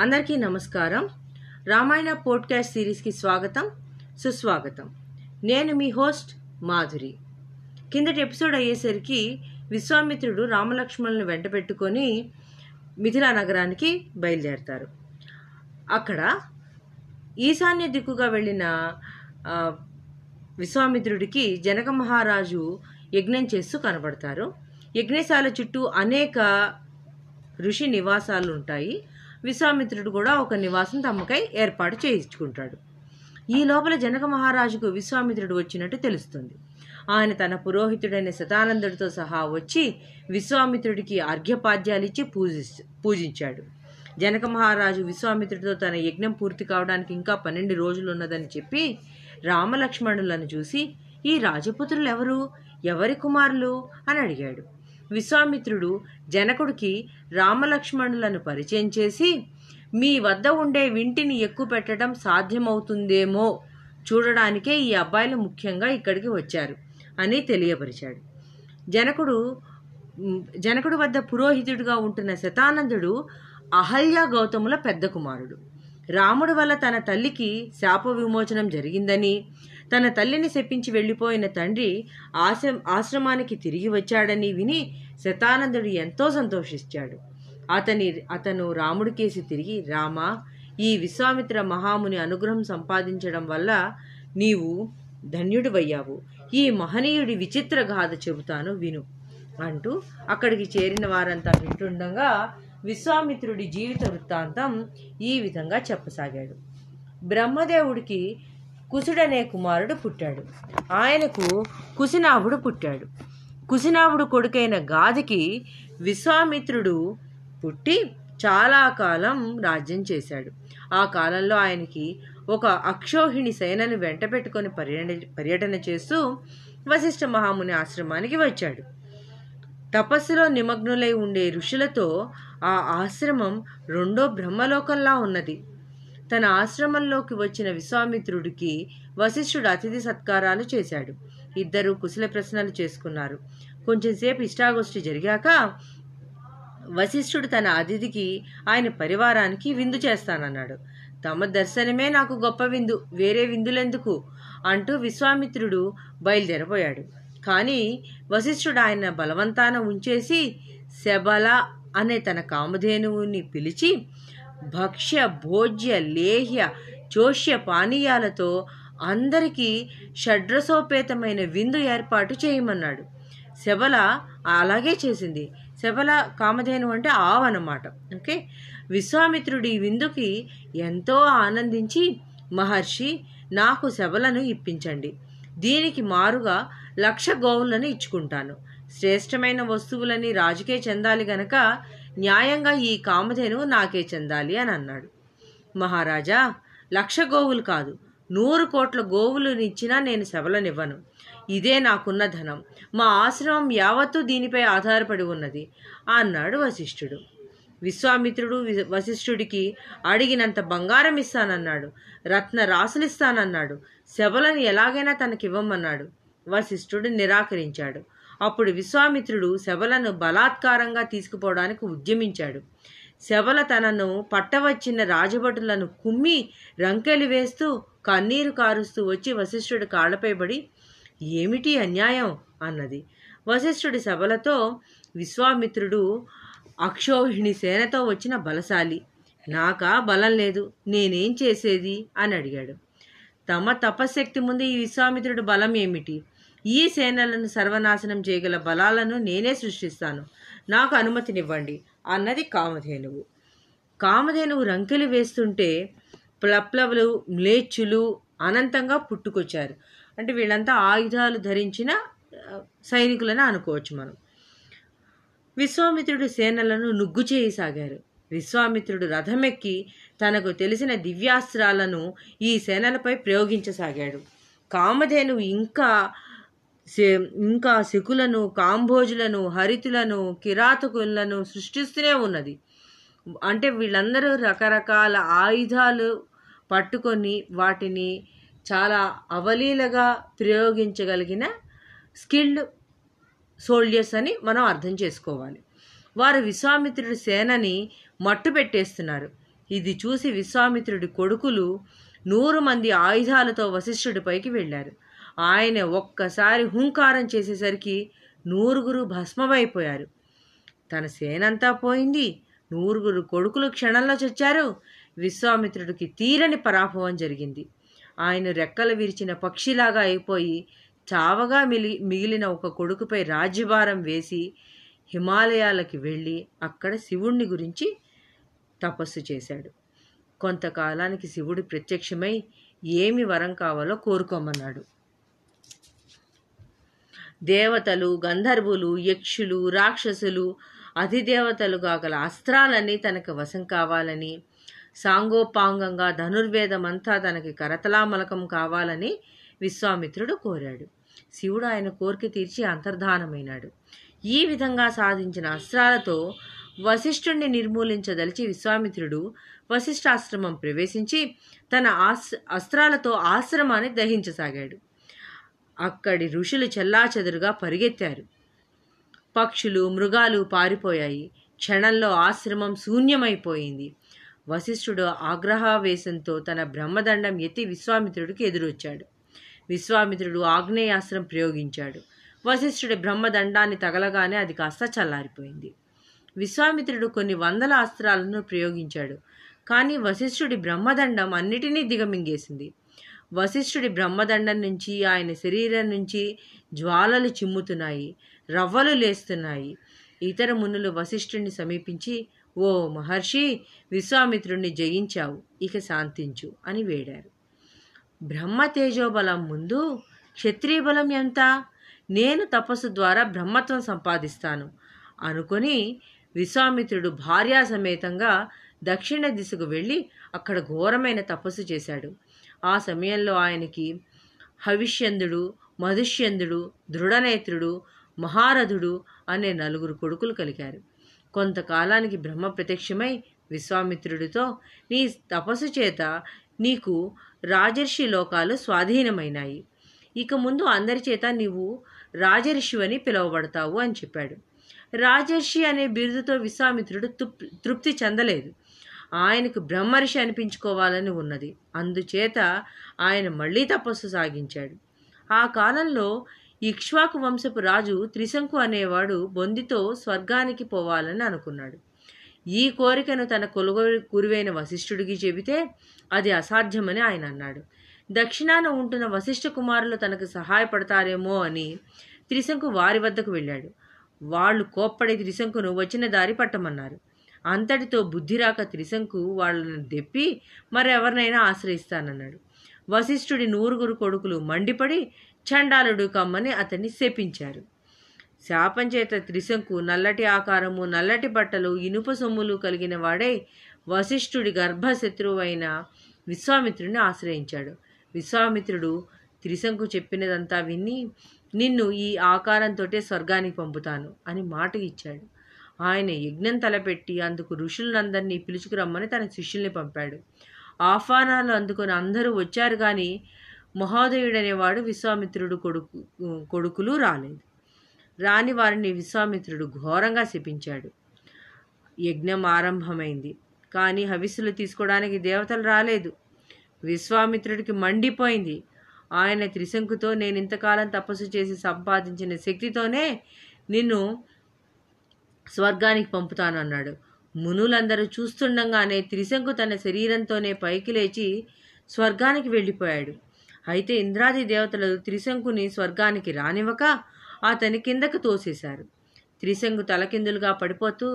అందరికీ నమస్కారం. రామాయణ పోడ్కాస్ట్ సిరీస్కి స్వాగతం సుస్వాగతం. నేను మీ హోస్ట్ మాధురి. కిందటి ఎపిసోడ్ అయ్యేసరికి విశ్వామిత్రుడు రామలక్ష్మణులను వెంట పెట్టుకొని మిథిలా నగరానికి బయలుదేరతారు. అక్కడ ఈశాన్య దిక్కుగా వెళ్ళిన విశ్వామిత్రుడికి జనక మహారాజు యజ్ఞం చేస్తూ కనబడతారు. యజ్ఞశాల చుట్టూ అనేక ఋషి నివాసాలు ఉంటాయి. విశ్వామిత్రుడు కూడా ఒక నివాసం తమకై ఏర్పాటు చేయించుకుంటాడు. ఈ లోపల జనక మహారాజుకు విశ్వామిత్రుడు వచ్చినట్టు తెలుస్తుంది. ఆయన తన పురోహితుడైన శతానందుడితో సహా వచ్చి విశ్వామిత్రుడికి అర్ఘ్యపాద్యాలిచ్చి పూజి పూజించాడు. జనక మహారాజు విశ్వామిత్రుడితో తన యజ్ఞం పూర్తి కావడానికి ఇంకా పన్నెండు రోజులు ఉన్నదని చెప్పి రామలక్ష్మణులను చూసి ఈ రాజపుత్రులు ఎవరు ఎవరి కుమారులు? అని అడిగాడు. విశ్వామిత్రుడు జనకుడికి రామలక్ష్మణులను పరిచయం చేసి మీ వద్ద ఉండే వింటిని ఎక్కువ పెట్టడం సాధ్యమవుతుందేమో? చూడడానికే ఈ అబ్బాయిలు ముఖ్యంగా ఇక్కడికి వచ్చారు అని తెలియపరిచాడు. జనకుడు జనకుడు వద్ద పురోహితుడిగా ఉంటున్న శతానందుడు అహల్య గౌతముల పెద్ద కుమారుడు. రాముడి వల్ల తన తల్లికి శాప విమోచనం జరిగిందని తన తల్లిని శపించి వెళ్ళిపోయిన తండ్రి ఆశ్ర ఆశ్రమానికి తిరిగి వచ్చాడని విని శతానందుడు ఎంతో సంతోషించాడు. అతని అతను రాముడికేసి తిరిగి రామా ఈ విశ్వామిత్ర మహాముని అనుగ్రహం సంపాదించడం వల్ల నీవు ధన్యుడివయ్యావు. ఈ మహనీయుడి విచిత్ర గాథ చెబుతాను విను అంటూ అక్కడికి చేరిన వారంతా వింటుండగా విశ్వామిత్రుడి జీవిత వృత్తాంతం ఈ విధంగా చెప్పసాగాడు. బ్రహ్మదేవుడికి కుసుడనే కుమారుడు పుట్టాడు. ఆయనకు కుసినాభుడు పుట్టాడు. కుసినాభుడు కొడుకైన గాదికి విశ్వామిత్రుడు పుట్టి చాలా కాలం రాజ్యం చేశాడు. ఆ కాలంలో ఆయనకి ఒక అక్షోహిణి సేనను వెంట పెట్టుకొని పర్యటన పర్యటన చేస్తూ వశిష్ఠ మహాముని ఆశ్రమానికి వచ్చాడు. తపస్సులో నిమగ్నులై ఉండే ఋషులతో ఆ ఆశ్రమం రెండో బ్రహ్మలోకంలా ఉన్నది. తన ఆశ్రమంలోకి వచ్చిన విశ్వామిత్రుడికి వశిష్ఠుడు అతిథి సత్కారాలు చేశాడు. ఇద్దరు కుశల ప్రశ్నలు చేసుకున్నారు. కొంచెంసేపు ఇష్టాగోష్ఠి జరిగాక వశిష్ఠుడు తన అతిథికి ఆయన పరివారానికి విందు చేస్తానన్నాడు. తమ దర్శనమే నాకు గొప్ప విందు వేరే విందులెందుకు? అంటూ విశ్వామిత్రుడు బయలుదేరబోయాడు. కానీ వశిష్ఠుడు ఆయన బలవంతాన ఉంచేసి శబల అనే తన కామధేనువుని పిలిచి భక్ష్య భోజ్య లేహ్య జోష్య పానీయాలతో అందరికీ షడ్రసోపేతమైన విందు ఏర్పాటు చేయమన్నాడు. శబల అలాగే చేసింది. శబల కామధేను అంటే ఆవనమాట ఓకే? విశ్వామిత్రుడి ఈ విందుకి ఎంతో ఆనందించి మహర్షి నాకు శబలను ఇప్పించండి. దీనికి మారుగా లక్ష గోవులను ఇచ్చుకుంటాను. శ్రేష్టమైన వస్తువులని రాజుకే చెందాలి గనక న్యాయంగా ఈ కామధేను నాకే చెందాలి అని అన్నాడు. మహారాజా లక్ష గోవులు కాదు నూరు కోట్ల గోవులనిచ్చినా నేను శబలనివ్వను ఇదే నాకున్న ధనం. మా ఆశ్రమం యావత్తు దీనిపై ఆధారపడి ఉన్నది అన్నాడు వశిష్ఠుడు. విశ్వామిత్రుడు వి- వశిష్ఠుడికి అడిగినంత బంగారం ఇస్తానన్నాడు. రత్న రాసులిస్తానన్నాడు. శబలను ఎలాగైనా తనకివ్వమన్నాడు. వశిష్ఠుడు నిరాకరించాడు. అప్పుడు విశ్వామిత్రుడు శబలను బలాత్కారంగా తీసుకుపోవడానికి ఉద్యమించాడు. శబల తనను పట్టవచ్చిన రాజభటులను కుమ్మి రంకెలు వేస్తూ కన్నీరు కారుస్తూ వచ్చి వశిష్ఠుడి కాళ్ళపైబడి ఏమిటి అన్యాయం? అన్నది. వశిష్ఠుడి సభలతో విశ్వామిత్రుడు అక్షోహిణి సేనతో వచ్చిన బలశాలి. నాకా బలం లేదు నేనేం చేసేది? అని అడిగాడు. తమ తపశక్తి ముందు ఈ విశ్వామిత్రుడి బలం ఏమిటి? ఈ సేనలను సర్వనాశనం చేయగల బలాలను నేనే సృష్టిస్తాను. నాకు అనుమతినివ్వండి అన్నది కామధేనువు. కామధేనువు రంకెలు వేస్తుంటే ప్లప్లవులు మ్లేచ్చులు అనంతంగా పుట్టుకొచ్చారు. అంటే వీళ్ళంతా ఆయుధాలు ధరించిన సైనికులని అనుకోవచ్చు మనం. విశ్వామిత్రుడు సేనలను నుగ్గు చేయసాగారు విశ్వామిత్రుడు రథమెక్కి తనకు తెలిసిన దివ్యాస్త్రాలను ఈ సేనలపై ప్రయోగించసాగాడు. కామధేను ఇంకా ఇంకా శకులను కాంభోజులను హరితులను కిరాతకులను సృష్టిస్తూనే ఉన్నది. అంటే వీళ్ళందరూ రకరకాల ఆయుధాలు పట్టుకొని వాటిని చాలా అవలీలగా ప్రయోగించగలిగిన స్కిల్డ్ సోల్జర్స్ అని మనం అర్థం చేసుకోవాలి. వారు విశ్వామిత్రుడి సేనని మట్టు పెట్టేస్తున్నారు. ఇది చూసి విశ్వామిత్రుడి కొడుకులు నూరు మంది ఆయుధాలతో వశిష్ఠుడిపైకి వెళ్ళారు. ఆయన ఒక్కసారి హుంకారం చేసేసరికి నూరుగురు భస్మమైపోయారు. తన సేనంతా పోయింది. నూరుగురు కొడుకులు క్షణంలో చచ్చారు. విశ్వామిత్రుడికి తీరని పరాభవం జరిగింది. ఆయన రెక్కలు విరిచిన పక్షిలాగా అయిపోయి చావగా మిలి మిగిలిన ఒక కొడుకుపై రాజ్యభారం వేసి హిమాలయాలకి వెళ్ళి అక్కడ శివుణ్ణి గురించి తపస్సు చేశాడు. కొంతకాలానికి శివుడు ప్రత్యక్షమై ఏమి వరం కావాలో కోరుకోమన్నాడు. దేవతలు గంధర్వులు యక్షులు రాక్షసులు అధిదేవతలుగా గల అస్త్రాలన్నీ తనకు వశం కావాలని సాంగోపాంగంగా ధనుర్వేదమంతా తనకి కరతలామలకం కావాలని విశ్వామిత్రుడు కోరాడు. శివుడు ఆయన కోరిక తీర్చి అంతర్ధానమైనాడు. ఈ విధంగా సాధించిన అస్త్రాలతో వశిష్ఠుణ్ణి నిర్మూలించదలిచి విశ్వామిత్రుడు వశిష్ఠాశ్రమం ప్రవేశించి తన ఆస్ అస్త్రాలతో ఆశ్రమాన్ని దహించసాగాడు. అక్కడి ఋషులు చెల్లాచెదురుగా పరిగెత్తారు. పక్షులు మృగాలు పారిపోయాయి. క్షణంలో ఆశ్రమం శూన్యమైపోయింది. వశిష్ఠుడు ఆగ్రహావేశంతో తన బ్రహ్మదండం ఎత్తి విశ్వామిత్రుడికి ఎదురొచ్చాడు. విశ్వామిత్రుడు ఆగ్నేయాస్త్రం ప్రయోగించాడు. వశిష్ఠుడి బ్రహ్మదండాన్ని తగలగానే అది కాస్త చల్లారిపోయింది. విశ్వామిత్రుడు కొన్ని వందల అస్త్రాలను ప్రయోగించాడు. కానీ వశిష్ఠుడి బ్రహ్మదండం అన్నిటినీ దిగమింగేసింది. వశిష్ఠుడి బ్రహ్మదండం నుంచి ఆయన శరీరం నుంచి జ్వాలలు చిమ్ముతున్నాయి రవ్వలు లేస్తున్నాయి. ఇతర మునులు వశిష్ఠుడిని సమీపించి ఓ మహర్షి విశ్వామిత్రుణ్ణి జయించావు ఇక శాంతించు అని వేడారు. బ్రహ్మ తేజోబలం ముందు క్షత్రియ బలం ఎంత? నేను తపస్సు ద్వారా బ్రహ్మత్వం సంపాదిస్తాను అనుకొని విశ్వామిత్రుడు భార్యా సమేతంగా దక్షిణ దిశకు వెళ్ళి అక్కడ ఘోరమైన తపస్సు చేశాడు. ఆ సమయంలో ఆయనకి హవిష్యందుడు మధుష్యందుడు దృఢనేత్రుడు మహారథుడు అనే నలుగురు కొడుకులు కలిగారు. కొంతకాలానికి బ్రహ్మ ప్రత్యక్షమై విశ్వామిత్రుడితో నీ తపస్సు చేత నీకు రాజర్షి లోకాలు స్వాధీనమైనాయి. ఇక ముందు అందరి చేత నీవు రాజర్షివని పిలువబడతావు అని చెప్పాడు. రాజర్షి అనే బిరుదుతో విశ్వామిత్రుడు తుప్- తృప్తి చెందలేదు. ఆయనకు బ్రహ్మర్షి అనిపించుకోవాలని ఉన్నది. అందుచేత ఆయన మళ్ళీ తపస్సు సాగించాడు. ఆ కాలంలో ఇక్ష్వాకు వంశపు రాజు త్రిశంకు అనేవాడు బొందితో స్వర్గానికి పోవాలని అనుకున్నాడు. ఈ కోరికను తన కొలుగు గురువైన వశిష్ఠుడికి చెబితే అది అసాధ్యమని ఆయన అన్నాడు. దక్షిణాన ఉంటున్న వశిష్ఠ కుమారులు తనకు సహాయపడతారేమో అని త్రిశంకు వారి వద్దకు వెళ్ళాడు. వాళ్ళు కోప్పడి త్రిశంకును వచ్చిన దారి పట్టమన్నారు. అంతటితో బుద్ధిరాక త్రిశంకు వాళ్ళని దెప్పి మరెవరినైనా ఆశ్రయిస్తానన్నాడు. వశిష్ఠుడి నూరుగురు కొడుకులు మండిపడి చండాలుడు కమ్మని అతన్ని శపించారు. శాపం చేత త్రిశంకు నల్లటి ఆకారము నల్లటి బట్టలు ఇనుప సొమ్ములు కలిగిన వాడై వశిష్ఠుడి గర్భశత్రువైన విశ్వామిత్రుడిని ఆశ్రయించాడు. విశ్వామిత్రుడు త్రిశంకు చెప్పినదంతా విని నిన్ను ఈ ఆకారంతోటే స్వర్గానికి పంపుతాను అని మాట ఇచ్చాడు ఆయన యజ్ఞం తలపెట్టి అందుకు ఋషులందరినీ పిలుచుకురమ్మని తన శిష్యుల్ని పంపాడు. ఆహ్వానాలు అందుకొని అందరూ వచ్చారు కానీ మహోదయుడనేవాడు విశ్వామిత్రుడు కొడుకు కొడుకులు రాలేదు. రాని వారిని విశ్వామిత్రుడు ఘోరంగా శపించాడు. యజ్ఞం ఆరంభమైంది. కానీ హవిస్సులు తీసుకోవడానికి దేవతలు రాలేదు. విశ్వామిత్రుడికి మండిపోయింది. ఆయన త్రిశంకుతో నేను ఇంతకాలం తపస్సు చేసి సంపాదించిన శక్తితోనే నిన్ను స్వర్గానికి పంపుతాను అన్నాడు మునులందరూ చూస్తుండగానే త్రిశంకు తన శరీరంతోనే పైకి లేచి స్వర్గానికి వెళ్ళిపోయాడు. అయితే ఇంద్రాది దేవతలు త్రిశంకుని స్వర్గానికి రానివ్వక అతని కిందకు తోసేశారు. త్రిశంకు తలకిందులుగా పడిపోతూ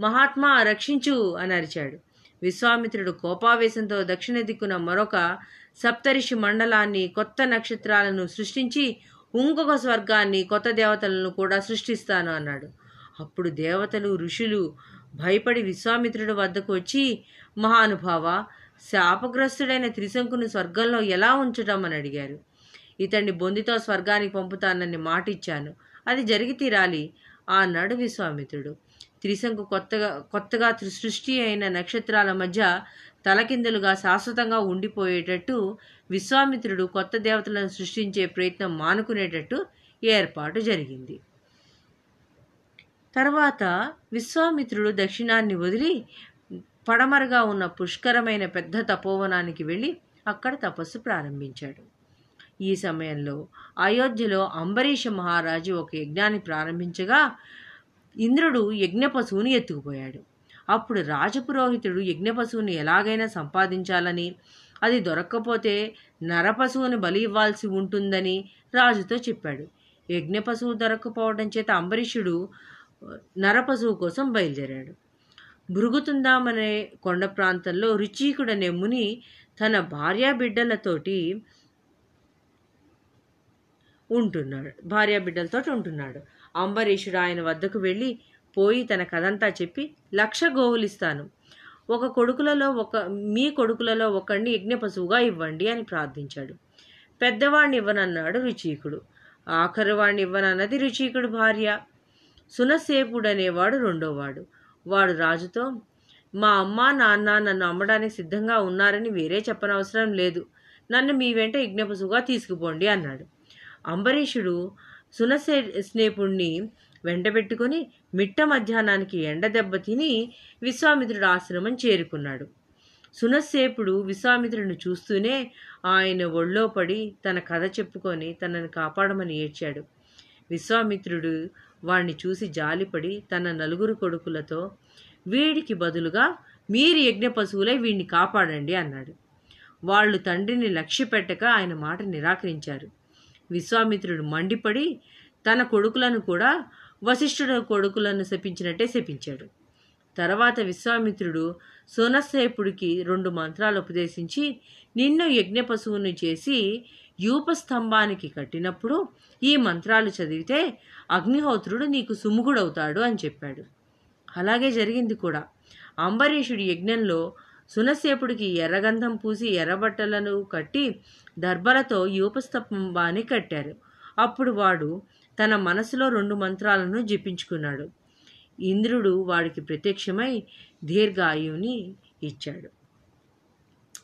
మహాత్మా రక్షించు అని అరిచాడు. విశ్వామిత్రుడు కోపావేశంతో దక్షిణ దిక్కున మరొక సప్తరిషి మండలాన్ని కొత్త నక్షత్రాలను సృష్టించి ఇంకొక స్వర్గాన్ని కొత్త దేవతలను కూడా సృష్టిస్తాను అన్నాడు. అప్పుడు దేవతలు ఋషులు భయపడి విశ్వామిత్రుడి వద్దకు వచ్చి మహానుభావ శాపగ్రస్తుడైన త్రిశంకుని స్వర్గంలో ఎలా ఉంచడం అని అడిగారు. ఇతన్ని బొందితో స్వర్గానికి పంపుతానని మాట ఇచ్చాను అది జరిగి తీరాలి అన్నాడు విశ్వామిత్రుడు. త్రిశంకు కొత్తగా కొత్తగా సృష్టి అయిన నక్షత్రాల మధ్య తలకిందులుగా శాశ్వతంగా ఉండిపోయేటట్టు విశ్వామిత్రుడు కొత్త దేవతలను సృష్టించే ప్రయత్నం మానుకునేటట్టు ఏర్పాటు జరిగింది. తర్వాత విశ్వామిత్రుడు దక్షిణాన్ని వదిలి పడమరగా ఉన్న పుష్కరమైన పెద్ద తపోవనానికి వెళ్ళి అక్కడ తపస్సు ప్రారంభించాడు. ఈ సమయంలో అయోధ్యలో అంబరీష మహారాజు ఒక యజ్ఞాన్ని ప్రారంభించగా ఇంద్రుడు యజ్ఞ పశువుని ఎత్తుకుపోయాడు. అప్పుడు రాజపురోహితుడు యజ్ఞ పశువుని ఎలాగైనా సంపాదించాలని అది దొరక్కపోతే నరపశువుని బలి ఇవ్వాల్సి ఉంటుందని రాజుతో చెప్పాడు. యజ్ఞ పశువు దొరక్కపోవడం చేత అంబరీషుడు నరపశువు కోసం బయలుదేరాడు. భృగుతుందామనే కొండ ప్రాంతంలో రుచీకుడనే ముని తన భార్యా బిడ్డలతోటి ఉంటున్నాడు. భార్యా బిడ్డలతో ఉంటున్నాడు. అంబరీషుడు ఆయన వద్దకు వెళ్ళి పోయి తన కథంతా చెప్పి లక్ష గోవులిస్తాను. ఒక కొడుకులలో ఒక మీ కొడుకులలో ఒకడిని యజ్ఞ పశువుగా ఇవ్వండి అని ప్రార్థించాడు. పెద్దవాడిని ఇవ్వనన్నాడు రుచీకుడు. ఆఖరు వాడిని ఇవ్వనన్నది రుచీకుడు భార్య. సునసేపుడు అనేవాడు రెండోవాడు. వాడు రాజుతో మా అమ్మ నాన్న నన్ను అమ్మడానికి సిద్ధంగా ఉన్నారని వేరే చెప్పనవసరం లేదు. నన్ను మీ వెంట యజ్ఞపశువుగా తీసుకుపోండి అన్నాడు. అంబరీషుడు సునసే స్నేపుణ్ణి వెంటబెట్టుకుని మిట్ట మధ్యాహ్నానికి ఎండ దెబ్బ తిని విశ్వామిత్రుడు ఆశ్రమం చేరుకున్నాడు. సునస్సేపుడు విశ్వామిత్రుడిని చూస్తూనే ఆయన ఒళ్ళో పడి తన కథ చెప్పుకొని తనని కాపాడమని ఏడ్చాడు. విశ్వామిత్రుడు వాణ్ణి చూసి జాలిపడి తన నలుగురు కొడుకులతో వీడికి బదులుగా మీరు యజ్ఞ పశువులై వీడిని కాపాడండి అన్నాడు. వాళ్ళు తండ్రిని లక్ష్య పెట్టక ఆయన మాట నిరాకరించారు. విశ్వామిత్రుడు మండిపడి తన కొడుకులను కూడా వశిష్ఠుడు కొడుకులను శపించినట్టే శపించాడు. తర్వాత విశ్వామిత్రుడు సోనసేపుడికి రెండు మంత్రాలు ఉపదేశించి నిన్ను యజ్ఞ పశువును చేసి యూపస్తంభానికి కట్టినప్పుడు ఈ మంత్రాలు చదివితే అగ్నిహోత్రుడు నీకు సుముఖుడవుతాడు అని చెప్పాడు. అలాగే జరిగింది కూడా. అంబరీషుడి యజ్ఞంలో సునసేపుడికి ఎర్రగంధం పూసి ఎర్రబట్టలను కట్టి దర్భలతో యూపస్తంభాన్ని కట్టారు. అప్పుడు వాడు తన మనసులో రెండు మంత్రాలను జపించుకున్నాడు. ఇంద్రుడు వాడికి ప్రత్యక్షమై దీర్ఘాయువుని ఇచ్చాడు.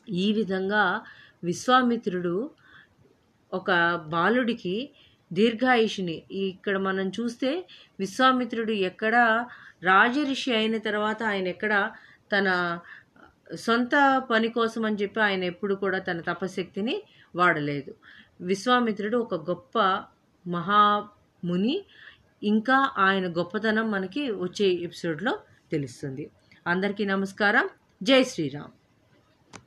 ఈ విధంగా విశ్వామిత్రుడు ఒక బాలుడికి దీర్ఘాయుషుని. ఇక్కడ మనం చూస్తే విశ్వామిత్రుడు ఎక్కడ రాజఋషి అయిన తర్వాత ఆయన ఎక్కడ తన సొంత పని కోసం అని చెప్పి ఆయన ఎప్పుడు కూడా తన తపశక్తిని వాడలేదు. విశ్వామిత్రుడు ఒక గొప్ప మహాముని. ఇంకా ఆయన గొప్పతనం మనకి వచ్చే ఎపిసోడ్లో తెలుస్తుంది. అందరికీ నమస్కారం. జై శ్రీరామ్.